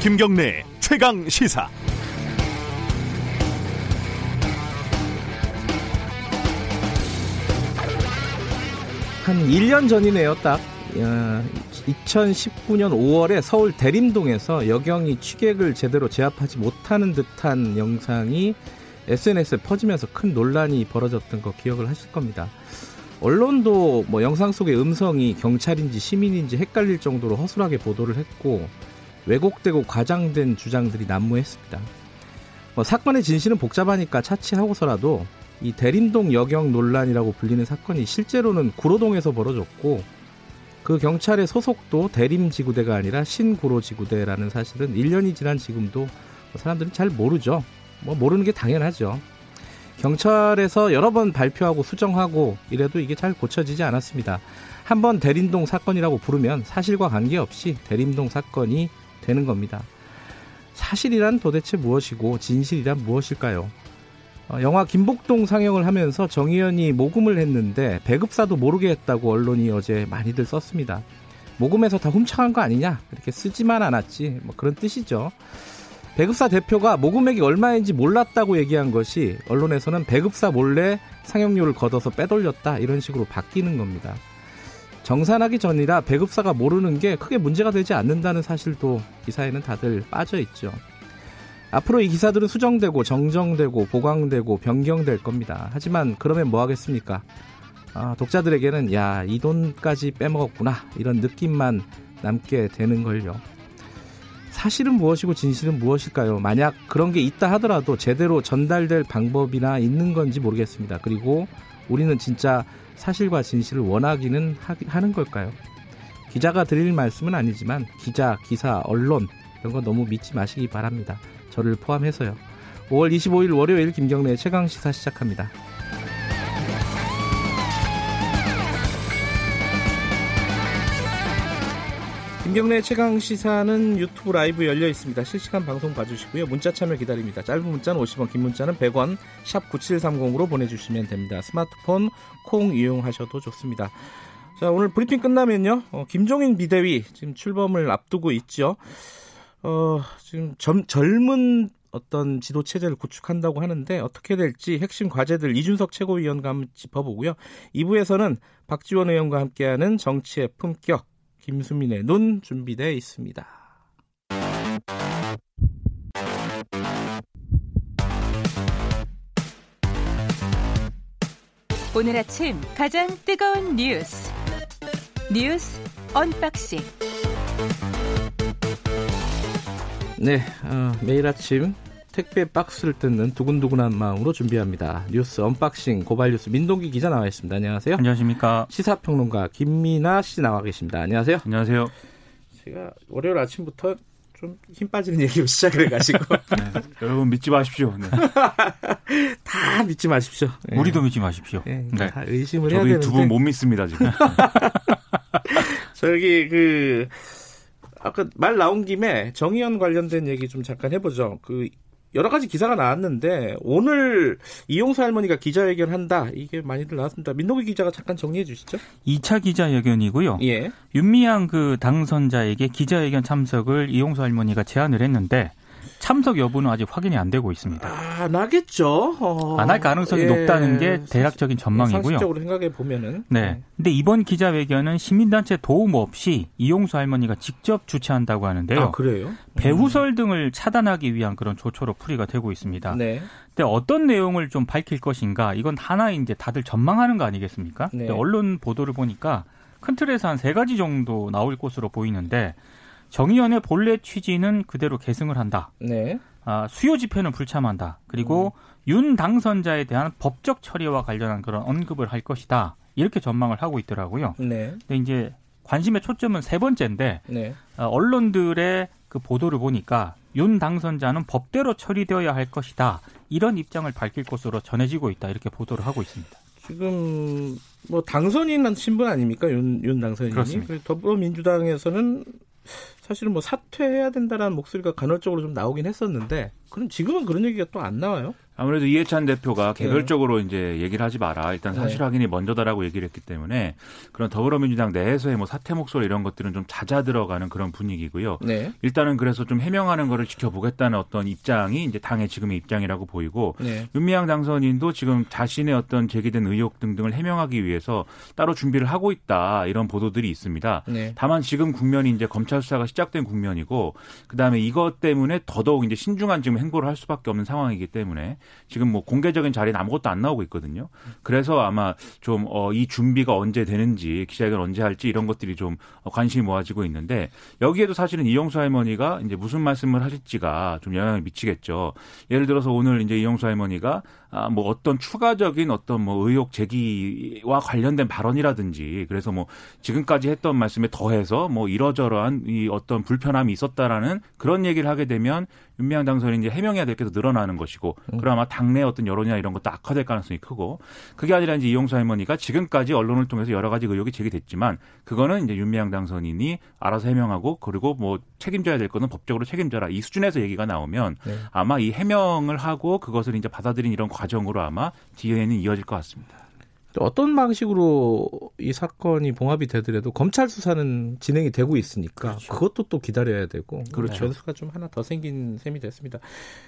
김경래 최강 시사. 한 1년 전이네요, 딱. 2019년 5월에 서울 대림동에서 여경이 취객을 제대로 제압하지 못하는 듯한 영상이 SNS에 퍼지면서 큰 논란이 벌어졌던 거 기억을 하실 겁니다. 언론도 뭐 영상 속의 음성이 경찰인지 시민인지 헷갈릴 정도로 허술하게 보도를 했고 왜곡되고 과장된 주장들이 난무했습니다. 뭐 사건의 진실은 복잡하니까 차치하고서라도 이 대림동 여경 논란이라고 불리는 사건이 실제로는 구로동에서 벌어졌고 그 경찰의 소속도 대림지구대가 아니라 신구로지구대라는 사실은 1년이 지난 지금도 사람들은 잘 모르죠. 뭐 모르는 게 당연하죠. 경찰에서 여러 번 발표하고 수정하고 이래도 이게 잘 고쳐지지 않았습니다. 한번 대림동 사건이라고 부르면 사실과 관계없이 대림동 사건이 되는 겁니다. 사실이란 도대체 무엇이고 진실이란 무엇일까요? 어, 영화 김복동 상영을 하면서 정의연이 모금을 했는데 배급사도 모르게 했다고 언론이 어제 많이들 썼습니다. 모금해서 다 훔쳐간 거 아니냐? 이렇게 쓰지만 않았지. 뭐 그런 뜻이죠. 배급사 대표가 모금액이 얼마인지 몰랐다고 얘기한 것이 언론에서는 배급사 몰래 상영료를 걷어서 빼돌렸다 이런 식으로 바뀌는 겁니다. 정산하기 전이라 배급사가 모르는 게 크게 문제가 되지 않는다는 사실도 기사에는 다들 빠져 있죠. 앞으로 이 기사들은 수정되고 정정되고 보강되고 변경될 겁니다. 하지만 그러면 뭐 하겠습니까? 아, 독자들에게는 야, 이 돈까지 빼먹었구나. 이런 느낌만 남게 되는 걸요. 사실은 무엇이고 진실은 무엇일까요? 만약 그런 게 있다 하더라도 제대로 전달될 방법이나 있는 건지 모르겠습니다. 그리고 우리는 진짜 사실과 진실을 원하기는 하, 는 걸까요? 기자가 드릴 말씀은 아니지만 기자, 기사, 언론 이런 거 너무 믿지 마시기 바랍니다. 저를 포함해서요. 5월 25일 월요일 김경래 최강 시사 시작합니다. 김경래 최강 시사는 유튜브 라이브 열려 있습니다. 실시간 방송 봐주시고요. 문자 참여 기다립니다. 짧은 문자는 50원, 긴 문자는 100원, 샵 9730으로 보내주시면 됩니다. 스마트폰 콩 이용하셔도 좋습니다. 자, 오늘 브리핑 끝나면요. 어, 김종인 비대위 지금 출범을 앞두고 있죠. 어, 지금 점, 젊은 어떤 지도 체제를 구축한다고 하는데 어떻게 될지 핵심 과제들 이준석 최고위원과 한번 짚어보고요. 2부에서는 박지원 의원과 함께하는 정치의 품격 김수민의 눈 준비되어 있습니다. 오늘 아침 가장 뜨거운 뉴스 뉴스 언박싱 네, 어, 매일 아침 택배 박스를 뜯는 두근두근한 마음으로 준비합니다. 뉴스 언박싱 고발 뉴스 민동기 기자 나와 있습니다. 안녕하세요. 안녕하십니까. 시사평론가 김민하 씨 나와 계십니다. 안녕하세요. 안녕하세요. 제가 월요일 아침부터 좀 힘 빠지는 얘기로 시작을 해가지고 네, 여러분 믿지 마십시오. 네. 다 믿지 마십시오. 네. 우리도 믿지 마십시오. 네, 네. 다 의심을 해야 되는데 저희 두분 못 믿습니다 지금. 저기 그 아까 말 나온 김에 정의연 관련된 얘기 좀 잠깐 해보죠. 그 여러 가지 기사가 나왔는데 오늘 이용수 할머니가 기자회견 한다 이게 많이들 나왔습니다. 민노기 기자가 잠깐 정리해 주시죠. 2차 기자회견이고요. 예. 윤미향 그 당선자에게 기자회견 참석을 이용수 할머니가 제안을 했는데 참석 여부는 아직 확인이 안 되고 있습니다. 아, 안 하겠죠. 어... 안할 가능성이 예... 높다는 게 대략적인 전망이고요. 상식적으로 생각해 보면은. 네. 네. 근데 이번 기자회견은 시민단체 도움 없이 이용수 할머니가 직접 주최한다고 하는데요. 아, 그래요? 배후설 등을 차단하기 위한 그런 조처로 풀이가 되고 있습니다. 네. 근데 어떤 내용을 좀 밝힐 것인가 이건 하나 이제 다들 전망하는 거 아니겠습니까? 네. 언론 보도를 보니까 큰 틀에서 한 세 가지 정도 나올 것으로 보이는데 정의연의 본래 취지는 그대로 계승을 한다. 네. 아, 수요 집회는 불참한다. 그리고 음. 윤 당선자에 대한 법적 처리와 관련한 그런 언급을 할 것이다. 이렇게 전망을 하고 있더라고요. 네. 근데 이제 관심의 초점은 세 번째인데 네. 어, 언론들의 그 보도를 보니까 윤 당선자는 법대로 처리되어야 할 것이다. 이런 입장을 밝힐 것으로 전해지고 있다. 이렇게 보도를 하고 있습니다. 지금 뭐 당선인 신분 아닙니까 윤, 윤 당선인이? 그렇습니다. 더불어민주당에서는 사실은 뭐 사퇴해야 된다라는 목소리가 간헐적으로 좀 나오긴 했었는데 그럼 지금은 그런 얘기가 또 안 나와요? 아무래도 이해찬 대표가 개별적으로 네. 이제 얘기를 하지 마라. 일단 사실 네. 확인이 먼저다라고 얘기를 했기 때문에 그런 더불어민주당 내에서의 뭐 사퇴 목소리 이런 것들은 좀 잦아 들어가는 그런 분위기고요. 네. 일단은 그래서 좀 해명하는 거를 지켜보겠다는 어떤 입장이 이제 당의 지금의 입장이라고 보이고 네. 윤미향 당선인도 지금 자신의 어떤 제기된 의혹 등등을 해명하기 위해서 따로 준비를 하고 있다 이런 보도들이 있습니다. 네. 다만 지금 국면이 이제 검찰 수사가 시작된 국면이고 그다음에 이것 때문에 더더욱 이제 신중한 지금 행보를 할 수밖에 없는 상황이기 때문에 지금 뭐 공개적인 자리는 아무것도 안 나오고 있거든요. 그래서 아마 좀이 어, 준비가 언제 되는지 기자회견 언제 할지 이런 것들이 좀 관심이 모아지고 있는데 여기에도 사실은 이용수 할머니가 이제 무슨 말씀을 하실지가 좀 영향을 미치겠죠. 예를 들어서 오늘 이제 이용수 할머니가 아, 뭐 어떤 추가적인 어떤 뭐 의혹 제기와 관련된 발언이라든지 그래서 뭐 지금까지 했던 말씀에 더해서 뭐 이러저러한 이 어떤 불편함이 있었다라는 그런 얘기를 하게 되면 윤미향 당선인이 이제 해명해야 될 게 더 늘어나는 것이고 음. 그럼 아마 당내 어떤 여론이나 이런 것도 악화될 가능성이 크고 그게 아니라 이제 이용수 할머니가 지금까지 언론을 통해서 여러 가지 의혹이 제기됐지만 그거는 이제 윤미향 당선인이 알아서 해명하고 그리고 뭐 책임져야 될 거는 법적으로 책임져라 이 수준에서 얘기가 나오면 네. 아마 이 해명을 하고 그것을 이제 받아들인 이런 과정으로 아마 뒤에는 이어질 것 같습니다. 어떤 방식으로 이 사건이 봉합이 되더라도 검찰 수사는 진행이 되고 있으니까 그렇죠. 그것도 또 기다려야 되고 그렇죠. 변수가 좀 하나 더 생긴 셈이 됐습니다.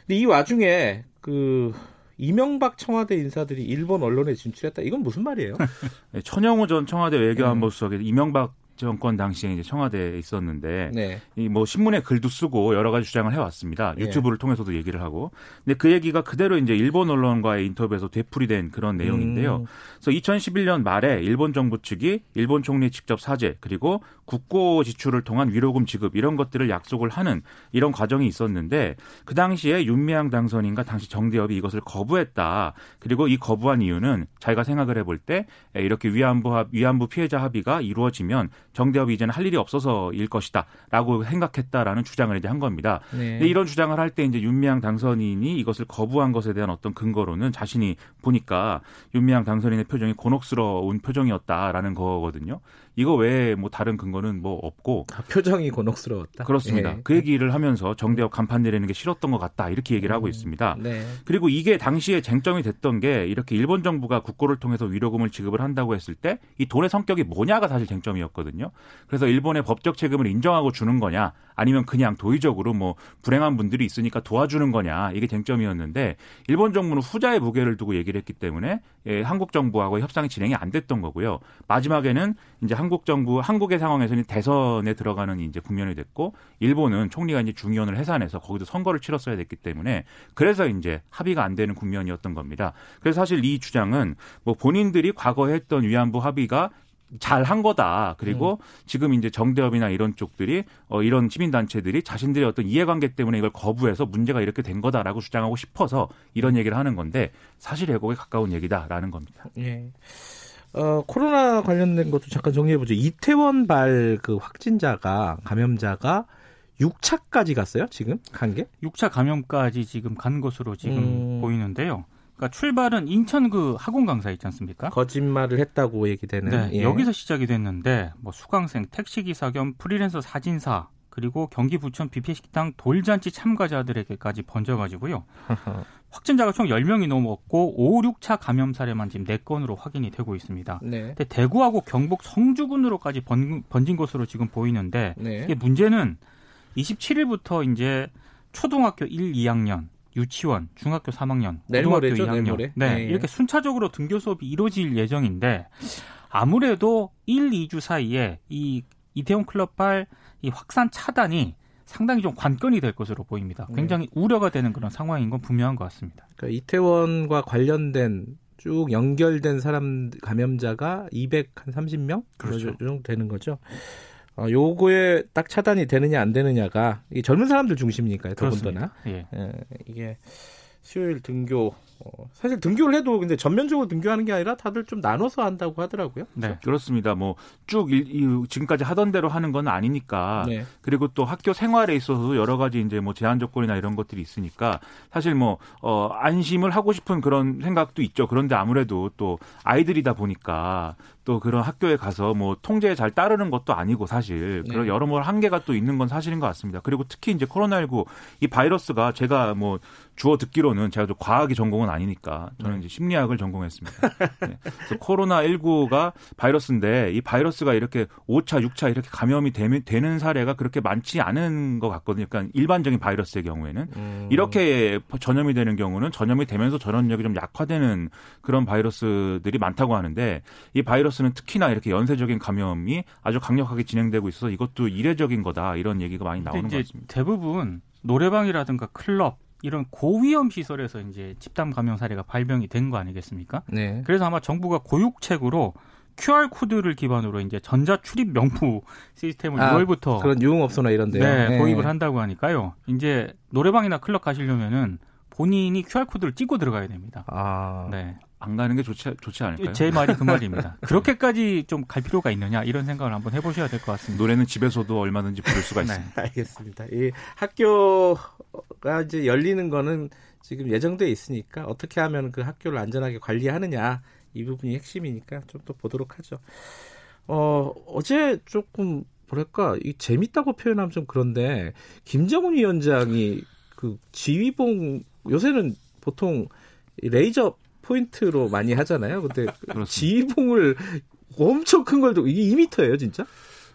근데 이 와중에 그 이명박 청와대 인사들이 일본 언론에 진출했다. 이건 무슨 말이에요? 네, 천영호 전 청와대 외교안보수석에 음. 이명박 정권 당시에 이제 청와대에 있었는데 네. 이뭐 신문에 글도 쓰고 여러 가지 주장을 해왔습니다. 네. 유튜브를 네. 통해서도 얘기를 하고. 근데 그 얘기가 그대로 이제 일본 언론과의 인터뷰에서 되풀이된 그런 내용인데요. 음. 그래서 2011년 말에 일본 정부 측이 일본 총리 직접 사죄 그리고 국고 지출을 통한 위로금 지급 이런 것들을 약속을 하는 이런 과정이 있었는데 그 당시에 윤미향 당선인과 당시 정대협이 이것을 거부했다. 그리고 이 거부한 이유는 자기가 생각을 해볼 때 이렇게 위안부 합, 위안부 피해자 합의가 이루어지면 정대협이 이제는 할 일이 없어서일 것이다라고 생각했다라는 주장을 이제 한 겁니다. 네. 근데 이런 주장을 할 때 이제 윤미향 당선인이 이것을 거부한 것에 대한 어떤 근거로는 자신이 보니까 윤미향 당선인의 표정이 곤혹스러운 표정이었다라는 거거든요. 이거 외에 뭐 다른 근거는 뭐 없고 아, 표정이 곤혹스러웠다. 그렇습니다. 예. 그 얘기를 하면서 정대협 간판 내리는 게 싫었던 것 같다 이렇게 얘기를 하고 음, 있습니다. 네. 그리고 이게 당시에 쟁점이 됐던 게 이렇게 일본 정부가 국고를 통해서 위로금을 지급을 한다고 했을 때 이 돈의 성격이 뭐냐가 사실 쟁점이었거든요. 그래서 일본의 법적 책임을 인정하고 주는 거냐 아니면 그냥 도의적으로 뭐 불행한 분들이 있으니까 도와주는 거냐 이게 쟁점이었는데 일본 정부는 후자의 무게를 두고 얘기를 했기 때문에 예, 한국 정부하고 협상이 진행이 안 됐던 거고요. 마지막에는 이제 한국 정부 한국의 상황에서는 대선에 들어가는 이제 국면이 됐고 일본은 총리가 이제 중의원을 해산해서 거기도 선거를 치렀어야 됐기 때문에 그래서 이제 합의가 안 되는 국면이었던 겁니다. 그래서 사실 이 주장은 뭐 본인들이 과거에 했던 위안부 합의가 잘 한 거다. 그리고 음. 지금 이제 정대협이나 이런 쪽들이 어 이런 시민 단체들이 자신들의 어떤 이해관계 때문에 이걸 거부해서 문제가 이렇게 된 거다라고 주장하고 싶어서 이런 얘기를 하는 건데 사실 왜곡에 가까운 얘기다라는 겁니다. 예. 어, 코로나 관련된 것도 잠깐 정리해보죠. 이태원 발 그 확진자가, 감염자가 6차까지 갔어요? 지금 간 게? 6차 감염까지 지금 간 것으로 지금 음... 보이는데요. 그러니까 출발은 인천 그 학원 강사 있지 않습니까? 거짓말을 했다고 얘기되는. 네, 예. 여기서 시작이 됐는데 뭐 수강생, 택시기사 겸 프리랜서 사진사 그리고 경기 부천 뷔페 식당 돌잔치 참가자들에게까지 번져가지고요. 확진자가 총 10명이 넘었고 5, 6차 감염 사례만 지금 4건으로 확인이 되고 있습니다. 네. 근데 대구하고 경북 성주군으로까지 번, 진 것으로 지금 보이는데 네. 이게 문제는 27일부터 이제 초등학교 1, 2학년, 유치원, 중학교 3학년, 고등학교 2학년 네, 네, 이렇게 순차적으로 등교 수업이 이루어질 예정인데 아무래도 1, 2주 사이에 이 이태원 클럽발 이 확산 차단이 상당히 좀 관건이 될 것으로 보입니다. 네. 굉장히 네. 우려가 되는 그런 상황인 건 분명한 것 같습니다. 그러니까 이태원과 관련된 쭉 연결된 사람 감염자가 230명 그렇죠. 정도 되는 거죠. 어, 요거에 딱 차단이 되느냐 안 되느냐가 이 젊은 사람들 중심이니까요. 더군다나 예. 예, 이게 수요일 등교 어, 사실 등교를 해도 근데 전면적으로 등교하는 게 아니라 다들 좀 나눠서 한다고 하더라고요. 네, 그렇습니다. 뭐쭉 지금까지 하던 대로 하는 건 아니니까. 네. 그리고 또 학교 생활에 있어서 여러 가지 이제 뭐 제한 조건이나 이런 것들이 있으니까 사실 뭐 어, 안심을 하고 싶은 그런 생각도 있죠. 그런데 아무래도 또 아이들이다 보니까 또 그런 학교에 가서 뭐 통제에 잘 따르는 것도 아니고 사실 그런 네. 여러모로 한계가 또 있는 건 사실인 것 같습니다. 그리고 특히 이제 코로나19 이 바이러스가 제가 뭐 주어 듣기로는 제가 좀 과학이 전공은 아니니까 저는 네. 이제 심리학을 전공했습니다. 네. 그래서 코로나 19가 바이러스인데 이 바이러스가 이렇게 5차, 6차 이렇게 감염이 되는 사례가 그렇게 많지 않은 것 같거든요. 그러니까 일반적인 바이러스의 경우에는 음. 이렇게 전염이 되는 경우는 전염이 되면서 전염력이 좀 약화되는 그런 바이러스들이 많다고 하는데 이 바이러스 바이러스는 특히나 이렇게 연쇄적인 감염이 아주 강력하게 진행되고 있어서 이것도 이례적인 거다 이런 얘기가 많이 나오는 것 같습니다. 대부분 노래방이라든가 클럽 이런 고위험 시설에서 이제 집단 감염 사례가 발병이 된 거 아니겠습니까? 네. 그래서 아마 정부가 고육책으로 QR 코드를 기반으로 이제 전자 출입 명부 시스템을 아, 6월부터 그런 유흥업소나 이런 데 네, 네, 도입을 한다고 하니까요. 이제 노래방이나 클럽 가시려면은 본인이 QR 코드를 찍고 들어가야 됩니다. 아. 네. 안 가는 게 좋지 좋지 않을까요? 제 말이 그 말입니다. 그렇게까지 좀 갈 필요가 있느냐 이런 생각을 한번 해보셔야 될 것 같습니다. 노래는 집에서도 얼마든지 부를 수가 네. 있습니다. 알겠습니다. 이 학교가 이제 열리는 거는 지금 예정돼 있으니까 어떻게 하면 그 학교를 안전하게 관리하느냐 이 부분이 핵심이니까 좀 더 보도록 하죠. 어 어제 조금 뭐랄까 이 재밌다고 표현하면 좀 그런데 김정은 위원장이 그 지휘봉 요새는 보통 레이저 포인트로 많이 하잖아요. 근데 지휘봉을 엄청 큰걸 이게 2미터예요, 진짜?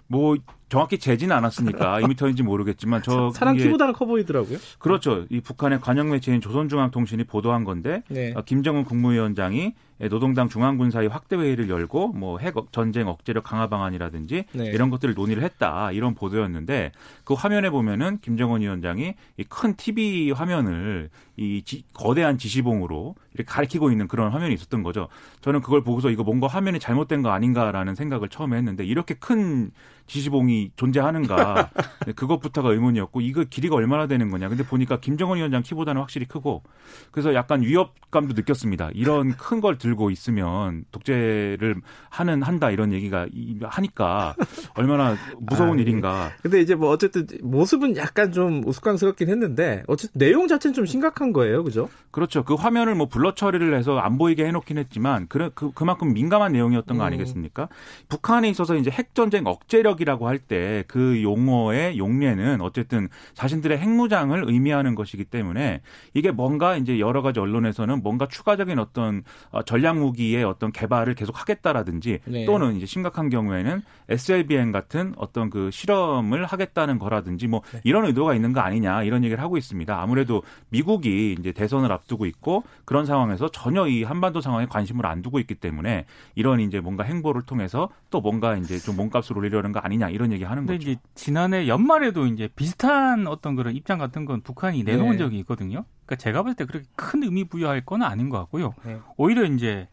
뭐 정확히 재지는 않았으니까 2미터인지 모르겠지만 저 사람 키보다는 커 보이더라고요. 그렇죠. 이 북한의 관영 매체인 조선중앙통신이 보도한 건데 네. 어, 김정은 국무위원장이 노동당 중앙군사위 확대 회의를 열고 뭐 핵 전쟁 억제력 강화 방안이라든지 네. 이런 것들을 논의를 했다 이런 보도였는데 그 화면에 보면은 김정은 위원장이 이 큰 TV 화면을 이 지, 거대한 지시봉으로 이렇게 가리키고 있는 그런 화면이 있었던 거죠. 저는 그걸 보고서 이거 뭔가 화면이 잘못된 거 아닌가라는 생각을 처음에 했는데 이렇게 큰 지시봉이 존재하는가. 네, 그것부터가 의문이었고 이거 길이가 얼마나 되는 거냐. 근데 보니까 김정은 위원장 키보다는 확실히 크고 그래서 약간 위협감도 느꼈습니다. 이런 큰 걸 들고 있으면 독재를 하는 한다 이런 얘기가 하니까 얼마나 무서운 아, 일인가. 근데 이제 뭐 어쨌든 모습은 약간 좀 우스꽝스럽긴 했는데 어쨌든 내용 자체는 좀 심각한 거예요. 그죠? 그렇죠. 그 화면을 뭐 블러 처리를 해서 안 보이게 해놓긴 했지만 그, 그 그만큼 민감한 내용이었던 거 음. 아니겠습니까? 음. 북한에 있어서 이제 핵 전쟁 억제력 핵무력이라고 할 때 그 용어의 용례는 어쨌든 자신들의 핵무장을 의미하는 것이기 때문에 이게 뭔가 이제 여러 가지 언론에서는 뭔가 추가적인 어떤 어, 전략 무기의 어떤 개발을 계속 하겠다라든지 네. 또는 이제 심각한 경우에는 SLBM 같은 어떤 그 실험을 하겠다는 거라든지 뭐 네. 이런 의도가 있는 거 아니냐 이런 얘기를 하고 있습니다. 아무래도 미국이 이제 대선을 앞두고 있고 그런 상황에서 전혀 이 한반도 상황에 관심을 안 두고 있기 때문에 이런 이제 뭔가 행보를 통해서 또 뭔가 이제 좀 몸값을 올리려는 거 아니냐 이런 얘기 하는 거죠. 이제 지난해 연말에도 이제 비슷한 어떤 그런 입장 같은 건 북한이 내놓은 네. 적이 있거든요. 그러니까 제가 볼때 그렇게 큰 의미 부여할 건 아닌 것 같고요. 네. 오히려 이제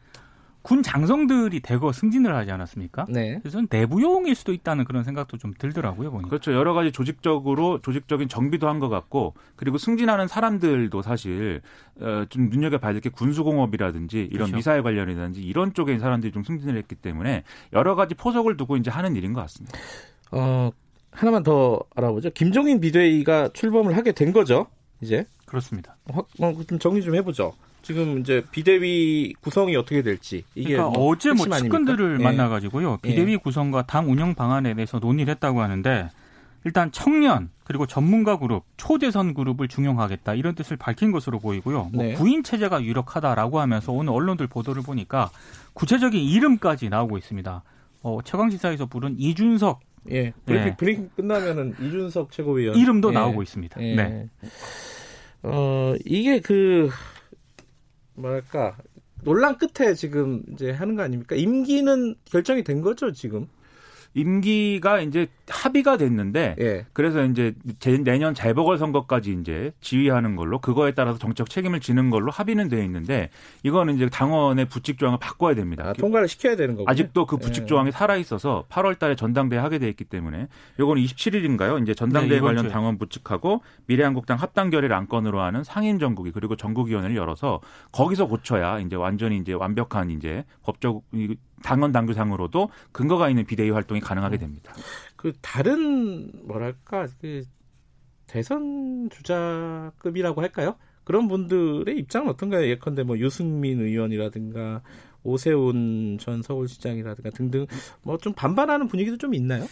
군 장성들이 대거 승진을 하지 않았습니까? 네. 그래서 내부용일 수도 있다는 그런 생각도 좀 들더라고요. 보니까. 그렇죠. 여러 가지 조직적으로 조직적인 정비도 한 것 같고 그리고 승진하는 사람들도 사실 어, 좀 눈여겨봐야 될 게 군수공업이라든지 이런 그렇죠. 미사일 관련이라든지 이런 쪽에 사람들이 좀 승진을 했기 때문에 여러 가지 포석을 두고 이제 하는 일인 것 같습니다. 어, 하나만 더 알아보죠. 김종인 비대위가 출범을 하게 된 거죠, 이제? 그렇습니다. 어, 좀 정리 좀 해보죠. 지금 이제 비대위 구성이 어떻게 될지 이게 그러니까 뭐 어제 뭐 측근들을 예. 만나가지고요 비대위 예. 구성과 당 운영 방안에 대해서 논의를 했다고 하는데 일단 청년 그리고 전문가 그룹 초대선 그룹을 중용하겠다 이런 뜻을 밝힌 것으로 보이고요 뭐 네. 구인 체제가 유력하다라고 하면서 오늘 언론들 보도를 보니까 구체적인 이름까지 나오고 있습니다 어, 최강 지사에서 부른 이준석 예. 브리핑, 네. 브리핑 끝나면은 이준석 최고위원 이름도 예. 나오고 있습니다. 예. 네. 어, 이게 그 뭐랄까 논란 끝에 지금 이제 하는 거 아닙니까? 임기는 결정이 된 거죠, 지금. 임기가 이제 합의가 됐는데 예. 그래서 이제 내년 재보궐 선거까지 이제 지휘하는 걸로 그거에 따라서 정책 책임을 지는 걸로 합의는 돼 있는데 이거는 이제 당원의 부칙 조항을 바꿔야 됩니다. 아, 통과를 시켜야 되는 거고 아직도 그 부칙 예. 조항이 살아 있어서 8월 달에 전당대회 하게 돼 있기 때문에 요거는 27일인가요? 이제 전당대회 네, 관련 당원 부칙하고 미래한국당 합당 결의를 안건으로 하는 상임 전국이 그리고 전국위원회를 열어서 거기서 고쳐야 이제 완전히 이제 완벽한 이제 법적 당원 당규상으로도 근거가 있는 비대위 활동이 가능하게 됩니다. 그 다른 뭐랄까 그 대선 주자급이라고 할까요? 그런 분들의 입장은 어떤가요? 예컨대 뭐 유승민 의원이라든가 오세훈 전 서울시장이라든가 등등 뭐 좀 반발하는 분위기도 좀 있나요?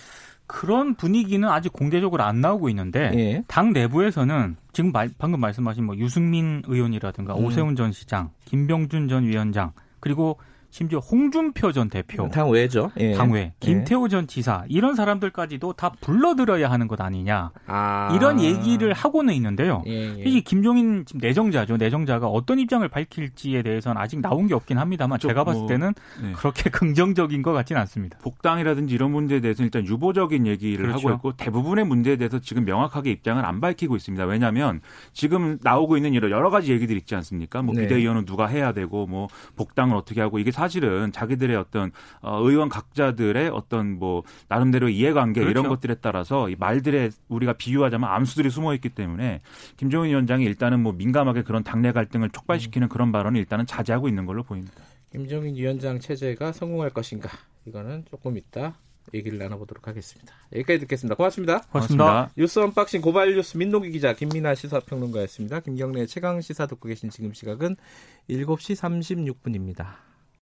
그런 분위기는 아직 공개적으로 안 나오고 있는데 예. 당 내부에서는 지금 말, 방금 말씀하신 뭐 유승민 의원이라든가 음. 오세훈 전 시장, 김병준 전 위원장 그리고 심지어 홍준표 전 대표 당외죠. 예. 당외 예. 김태호 예. 전 지사 이런 사람들까지도 다 불러들어야 하는 것 아니냐 아. 이런 얘기를 하고는 있는데요. 예, 예. 이게 김종인 내정자죠. 내정자가 어떤 입장을 밝힐지에 대해서는 아직 나온 게 없긴 합니다만 제가 봤을 뭐, 때는 네. 그렇게 긍정적인 것 같지는 않습니다. 복당이라든지 이런 문제에 대해서 일단 유보적인 얘기를 그렇죠. 하고 있고 대부분의 문제에 대해서 지금 명확하게 입장을 안 밝히고 있습니다. 왜냐하면 지금 나오고 있는 여러 가지 얘기들 있지 않습니까? 뭐 네. 비대위원은 누가 해야 되고 뭐 복당을 어떻게 하고 이게 사실은 자기들의 어떤 어, 의원 각자들의 어떤 뭐 나름대로 이해관계 그렇죠. 이런 것들에 따라서 이 말들에 우리가 비유하자면 암수들이 숨어 있기 때문에 김종인 위원장이 일단은 뭐 민감하게 그런 당내 갈등을 촉발시키는 음. 그런 발언을 일단은 자제하고 있는 걸로 보입니다. 김종인 위원장 체제가 성공할 것인가? 이거는 조금 있다 얘기를 나눠보도록 하겠습니다. 여기까지 듣겠습니다. 고맙습니다. 고맙습니다. 고맙습니다. 뉴스 언박싱 고발 뉴스 민동기 기자 김민하 시사평론가였습니다. 김경래 최강 시사 듣고 계신 지금 시각은 7시 36분입니다.